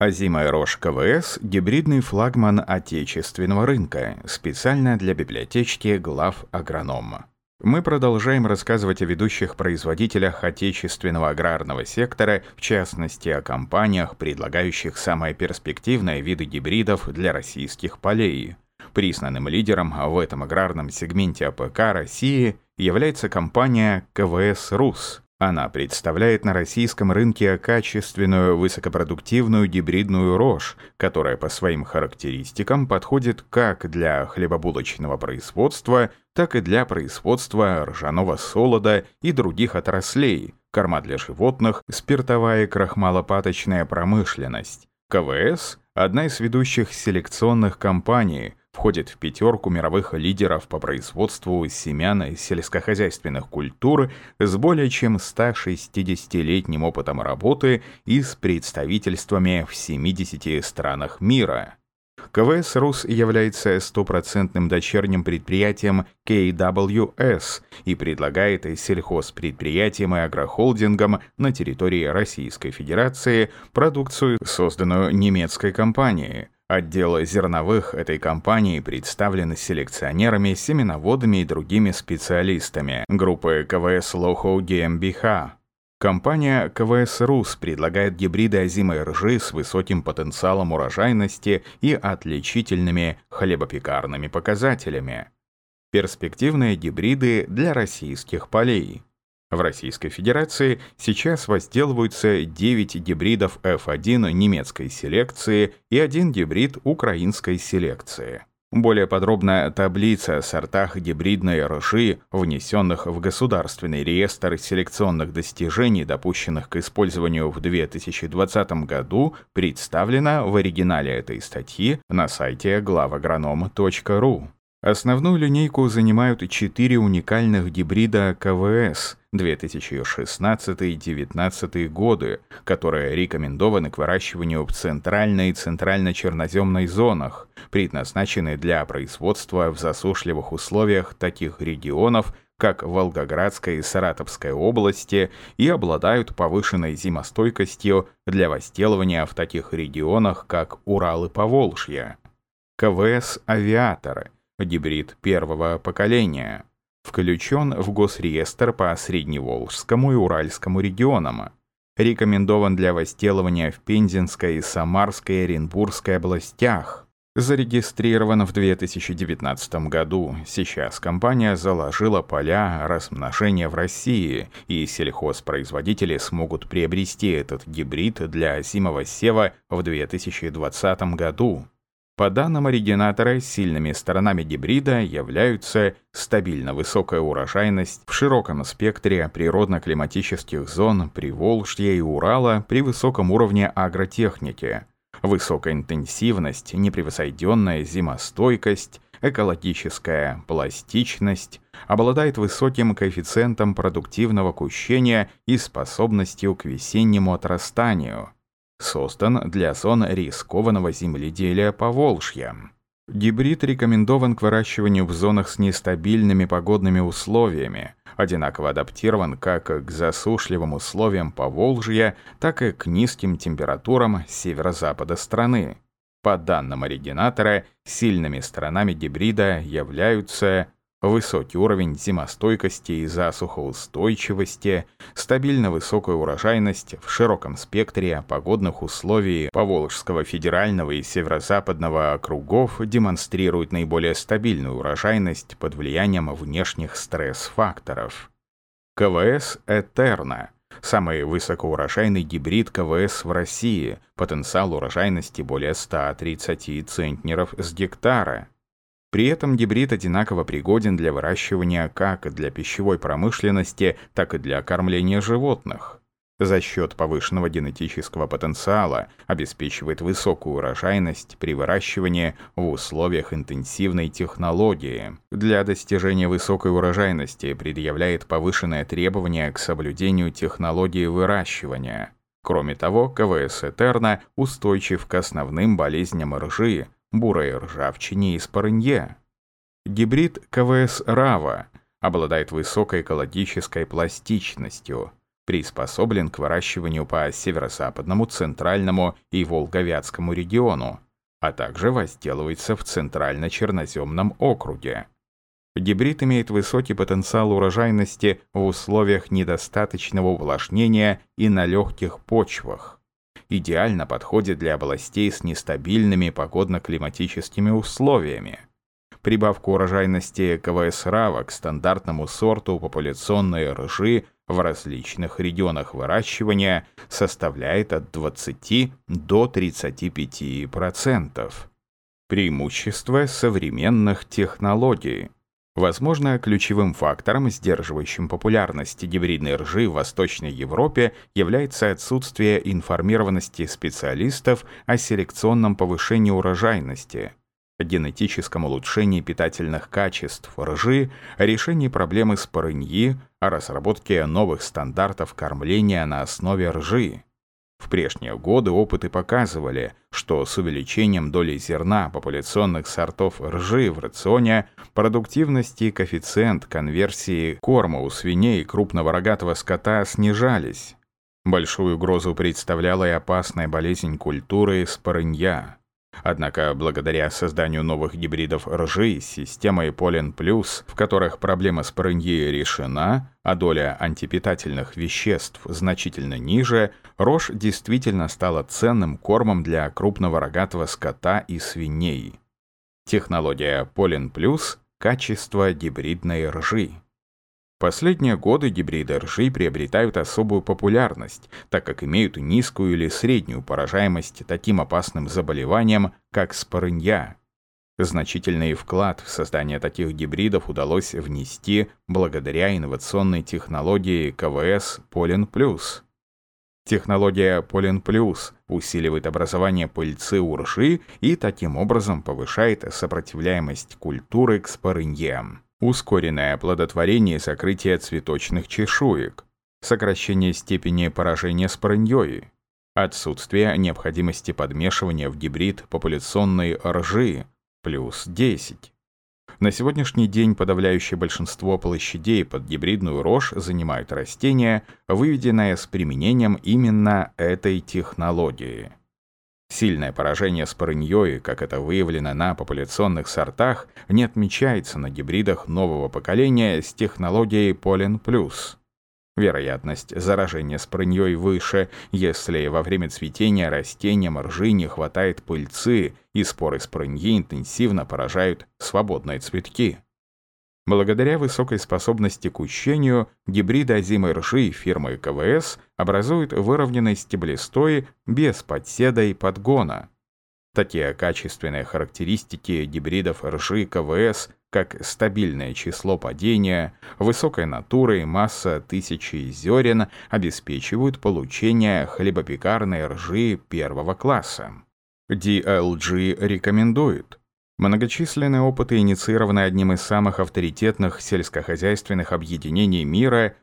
Озимая рожь КВС – гибридный флагман отечественного рынка, специально для библиотечки главагронома. Мы продолжаем рассказывать о ведущих производителях отечественного аграрного сектора, в частности о компаниях, предлагающих самые перспективные виды гибридов для российских полей. Признанным лидером в этом аграрном сегменте АПК России является компания КВС «Рус», она представляет на российском рынке качественную высокопродуктивную гибридную рожь, которая по своим характеристикам подходит как для хлебобулочного производства, так и для производства ржаного солода и других отраслей, корма для животных, спиртовая крахмалопаточная промышленность. КВС – одна из ведущих селекционных компаний, входит в пятерку мировых лидеров по производству семян и сельскохозяйственных культур с более чем 160-летним опытом работы и с представительствами в 70 странах мира. КВС «Рус» является стопроцентным дочерним предприятием KWS и предлагает сельхозпредприятиям и агрохолдингам на территории Российской Федерации продукцию, созданную немецкой компанией – Отделы зерновых этой компании представлены селекционерами, семеноводами и другими специалистами группы КВС Лохоу GmbH. Компания КВС РУС предлагает гибриды озимой ржи с высоким потенциалом урожайности и отличительными хлебопекарными показателями. Перспективные гибриды для российских полей. В Российской Федерации сейчас возделываются 9 гибридов F1 немецкой селекции и один гибрид украинской селекции. Более подробная таблица о сортах гибридной ржи, внесенных в Государственный реестр селекционных достижений, допущенных к использованию в 2020 году, представлена в оригинале этой статьи на сайте главагроном.ру. Основную линейку занимают четыре уникальных гибрида КВС 2016-2019 годы, которые рекомендованы к выращиванию в центральной и центрально-черноземной зонах, предназначены для производства в засушливых условиях таких регионов, как Волгоградская и Саратовская области, и обладают повышенной зимостойкостью для возделывания в таких регионах, как Урал и Поволжье. КВС «Авиаторы» гибрид первого поколения, включен в Госреестр по Средневолжскому и Уральскому регионам, рекомендован для возделывания в Пензенской, Самарской и Оренбургской областях, зарегистрирован в 2019 году. Сейчас компания заложила поля размножения в России, и сельхозпроизводители смогут приобрести этот гибрид для зимового сева в 2020 году. По данным оригинатора, сильными сторонами гибрида являются стабильно высокая урожайность в широком спектре природно-климатических зон Приволжья и Урала при высоком уровне агротехники, высокая интенсивность, непревзойденная зимостойкость, экологическая пластичность, обладает высоким коэффициентом продуктивного кущения и способностью к весеннему отрастанию – создан для зон рискованного земледелия Поволжья. Гибрид рекомендован к выращиванию в зонах с нестабильными погодными условиями, одинаково адаптирован как к засушливым условиям Поволжья, так и к низким температурам северо-запада страны. По данным оригинатора, сильными сторонами гибрида являются Высокий уровень зимостойкости и засухоустойчивости, стабильно высокая урожайность в широком спектре погодных условий. Поволжского федерального и северо-западного округов демонстрируют наиболее стабильную урожайность под влиянием внешних стресс-факторов. КВС «Этерна» – самый высокоурожайный гибрид КВС в России, потенциал урожайности более 130 центнеров с гектара – при этом гибрид одинаково пригоден для выращивания как для пищевой промышленности, так и для кормления животных. За счет повышенного генетического потенциала обеспечивает высокую урожайность при выращивании в условиях интенсивной технологии. Для достижения высокой урожайности предъявляет повышенное требование к соблюдению технологии выращивания. Кроме того, КВС Этерна устойчив к основным болезням ржи, бурой ржавчине и спорынье. Гибрид КВС «Рава» обладает высокой экологической пластичностью, приспособлен к выращиванию по северо-западному, центральному и волговятскому региону, а также возделывается в центрально-черноземном округе. Гибрид имеет высокий потенциал урожайности в условиях недостаточного увлажнения и на легких почвах. Идеально подходит для областей с нестабильными погодно-климатическими условиями. Прибавка урожайности КВС РАВа к стандартному сорту популяционной ржи в различных регионах выращивания составляет от 20 до 35%. Преимущество современных технологий. Возможно, ключевым фактором, сдерживающим популярность гибридной ржи в Восточной Европе, является отсутствие информированности специалистов о селекционном повышении урожайности – генетическом улучшении питательных качеств ржи, решении проблемы с парыньи, о разработке новых стандартов кормления на основе ржи. В прежние годы опыты показывали, что с увеличением доли зерна популяционных сортов ржи в рационе продуктивность и коэффициент конверсии корма у свиней и крупного рогатого скота снижались. Большую угрозу представляла и опасная болезнь культуры спорынья. Однако, благодаря созданию новых гибридов ржи с системой Полен Плюс, в которых проблема с парыньей решена, а доля антипитательных веществ значительно ниже, рожь действительно стала ценным кормом для крупного рогатого скота и свиней. Технология Полен Плюс – качество гибридной ржи. Последние годы гибриды ржи приобретают особую популярность, так как имеют низкую или среднюю поражаемость таким опасным заболеваниям, как спорынья. Значительный вклад в создание таких гибридов удалось внести благодаря инновационной технологии КВС Полен Плюс. Технология Полен Плюс усиливает образование пыльцы ржи и таким образом повышает сопротивляемость культуры к спорыньям ускоренное оплодотворение и сокрытие цветочных чешуек, сокращение степени поражения спорыньей, отсутствие необходимости подмешивания в гибрид популяционной ржи. Плюс 10. На сегодняшний день подавляющее большинство площадей под гибридную рожь занимают растения, выведенные с применением именно этой технологии. Сильное поражение спорыньей, как это выявлено на популяционных сортах, не отмечается на гибридах нового поколения с технологией Полен Плюс. Вероятность заражения спорыньей выше, если во время цветения растениям ржи не хватает пыльцы, и споры спорыньи интенсивно поражают свободные цветки. Благодаря высокой способности к учению, гибриды озимой ржи фирмы КВС образуют выровненный стеблестой без подседа и подгона. Такие качественные характеристики гибридов ржи КВС, как стабильное число падения, высокая натура и масса тысячи зерен, обеспечивают получение хлебопекарной ржи первого класса. DLG рекомендует Многочисленные опыты инициированы одним из самых авторитетных сельскохозяйственных объединений мира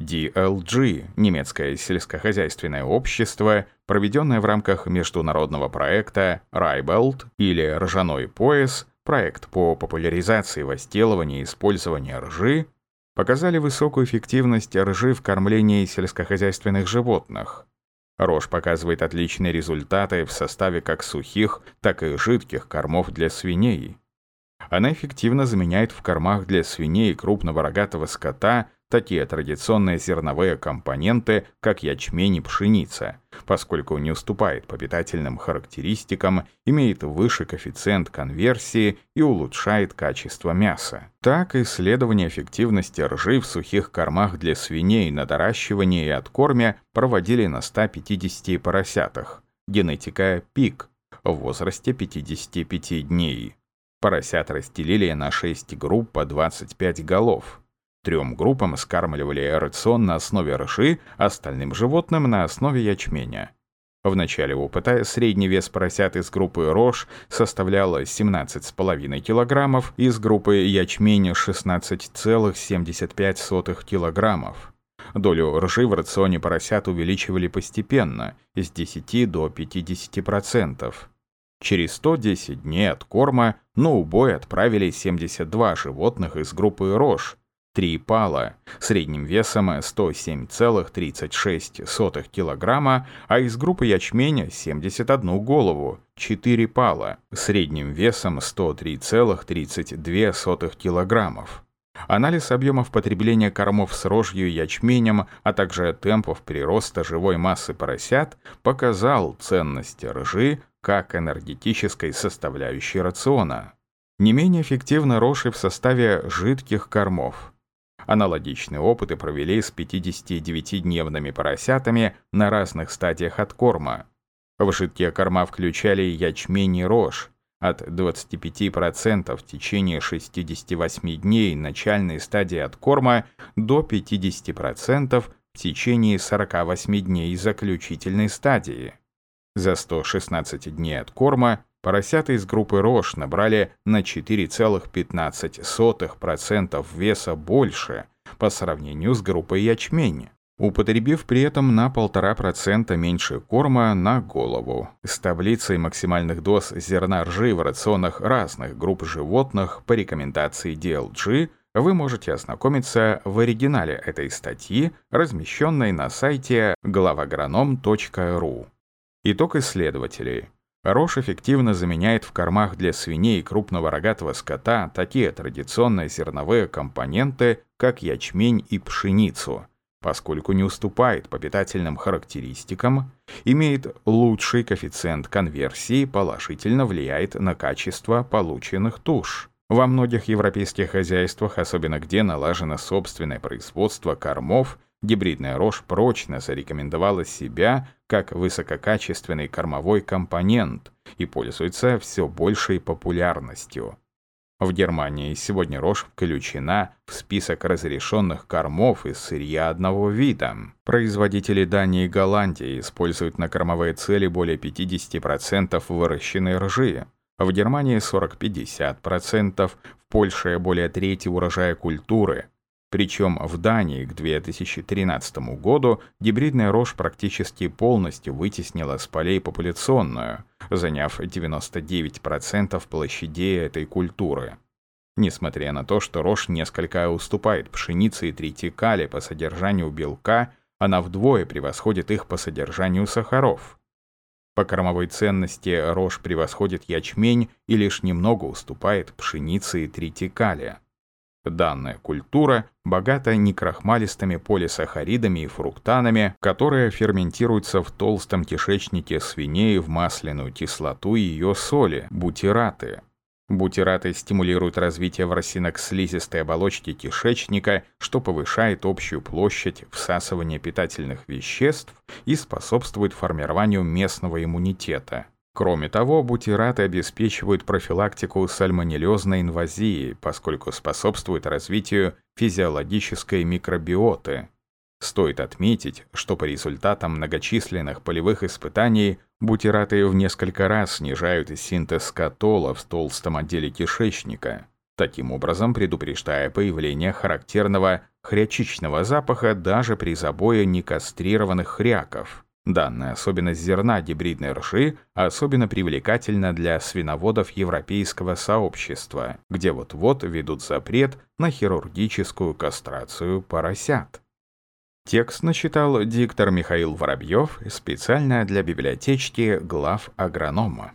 DLG, немецкое сельскохозяйственное общество, проведенное в рамках международного проекта Райбелт или «Ржаной пояс», проект по популяризации возделывания и использования ржи, показали высокую эффективность ржи в кормлении сельскохозяйственных животных. Рожь показывает отличные результаты в составе как сухих, так и жидких кормов для свиней. Она эффективно заменяет в кормах для свиней и крупного рогатого скота такие традиционные зерновые компоненты, как ячмень и пшеница, поскольку не уступает по питательным характеристикам, имеет выше коэффициент конверсии и улучшает качество мяса. Так, исследования эффективности ржи в сухих кормах для свиней на доращивание и откорме проводили на 150 поросятах. Генетика ПИК в возрасте 55 дней. Поросят разделили на 6 групп по 25 голов. Трем группам скармливали рацион на основе ржи, остальным животным на основе ячменя. В начале опыта средний вес поросят из группы рожь составлял 17,5 кг, из группы ячменя 16,75 кг. Долю ржи в рационе поросят увеличивали постепенно, с 10 до 50%. Через 110 дней от корма на убой отправили 72 животных из группы рожь, 3 пала, средним весом 107,36 кг, а из группы ячменя 71 голову, 4 пала, средним весом 103,32 кг. Анализ объемов потребления кормов с рожью и ячменем, а также темпов прироста живой массы поросят показал ценность ржи как энергетической составляющей рациона. Не менее эффективно рожь в составе жидких кормов. Аналогичные опыты провели с 59-дневными поросятами на разных стадиях откорма. В жидкие корма включали ячмень и рожь, от 25% в течение 68 дней начальной стадии откорма до 50% в течение 48 дней заключительной стадии. За 116 дней откорма Поросята из группы рож набрали на 4,15% веса больше по сравнению с группой ячмень, употребив при этом на 1,5% меньше корма на голову. С таблицей максимальных доз зерна ржи в рационах разных групп животных по рекомендации DLG вы можете ознакомиться в оригинале этой статьи, размещенной на сайте главагроном.ру. Итог исследователей. Рожь эффективно заменяет в кормах для свиней и крупного рогатого скота такие традиционные зерновые компоненты, как ячмень и пшеницу, поскольку не уступает по питательным характеристикам, имеет лучший коэффициент конверсии, положительно влияет на качество полученных туш. Во многих европейских хозяйствах, особенно где налажено собственное производство кормов, гибридная рожь прочно зарекомендовала себя как высококачественный кормовой компонент и пользуется все большей популярностью. В Германии сегодня рожь включена в список разрешенных кормов из сырья одного вида. Производители Дании и Голландии используют на кормовые цели более 50% выращенной ржи. В Германии 40-50%, в Польше более трети урожая культуры, причем в Дании к 2013 году гибридная рожь практически полностью вытеснила с полей популяционную, заняв 99% площадей этой культуры. Несмотря на то, что рожь несколько уступает пшенице и тритикале по содержанию белка, она вдвое превосходит их по содержанию сахаров. По кормовой ценности рожь превосходит ячмень и лишь немного уступает пшенице и тритикале. Данная культура богата некрахмалистыми полисахаридами и фруктанами, которые ферментируются в толстом кишечнике свиней в масляную кислоту и ее соли – бутираты. Бутираты стимулируют развитие ворсинок слизистой оболочки кишечника, что повышает общую площадь всасывания питательных веществ и способствует формированию местного иммунитета. Кроме того, бутираты обеспечивают профилактику сальмонеллезной инвазии, поскольку способствуют развитию физиологической микробиоты. Стоит отметить, что по результатам многочисленных полевых испытаний бутираты в несколько раз снижают синтез катола в толстом отделе кишечника, таким образом предупреждая появление характерного хрячичного запаха даже при забое некастрированных хряков. Данная особенность зерна гибридной ржи особенно привлекательна для свиноводов европейского сообщества, где вот-вот ведут запрет на хирургическую кастрацию поросят. Текст начитал диктор Михаил Воробьев специально для библиотечки глав агронома.